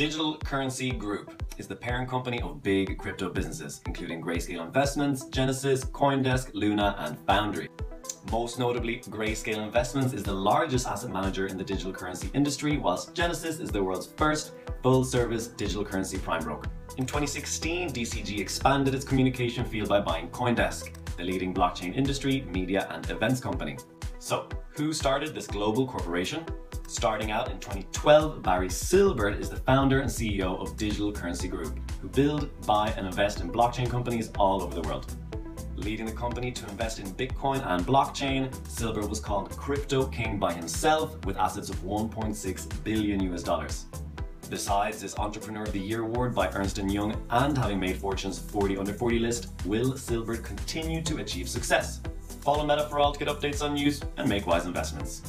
Digital Currency Group is the parent company of big crypto businesses, including Grayscale Investments, Genesis, Coindesk, Luna, and Foundry. Most notably, Grayscale Investments is the largest asset manager in the digital currency industry, whilst Genesis is the world's first full service digital currency prime broker. In 2016, DCG expanded its communication field by buying Coindesk, the leading blockchain industry, media, and events company. So, who started this global corporation? Starting out in 2012, Barry Silbert is the founder and CEO of Digital Currency Group, who build, buy, and invest in blockchain companies all over the world. Leading the company to invest in Bitcoin and blockchain, Silbert was called Crypto King by himself with assets of 1.6 billion US dollars. Besides this Entrepreneur of the Year award by Ernst & Young and having made Fortune's 40 under 40 list, will Silbert continue to achieve success? Follow Meta for all to get updates on news and make wise investments.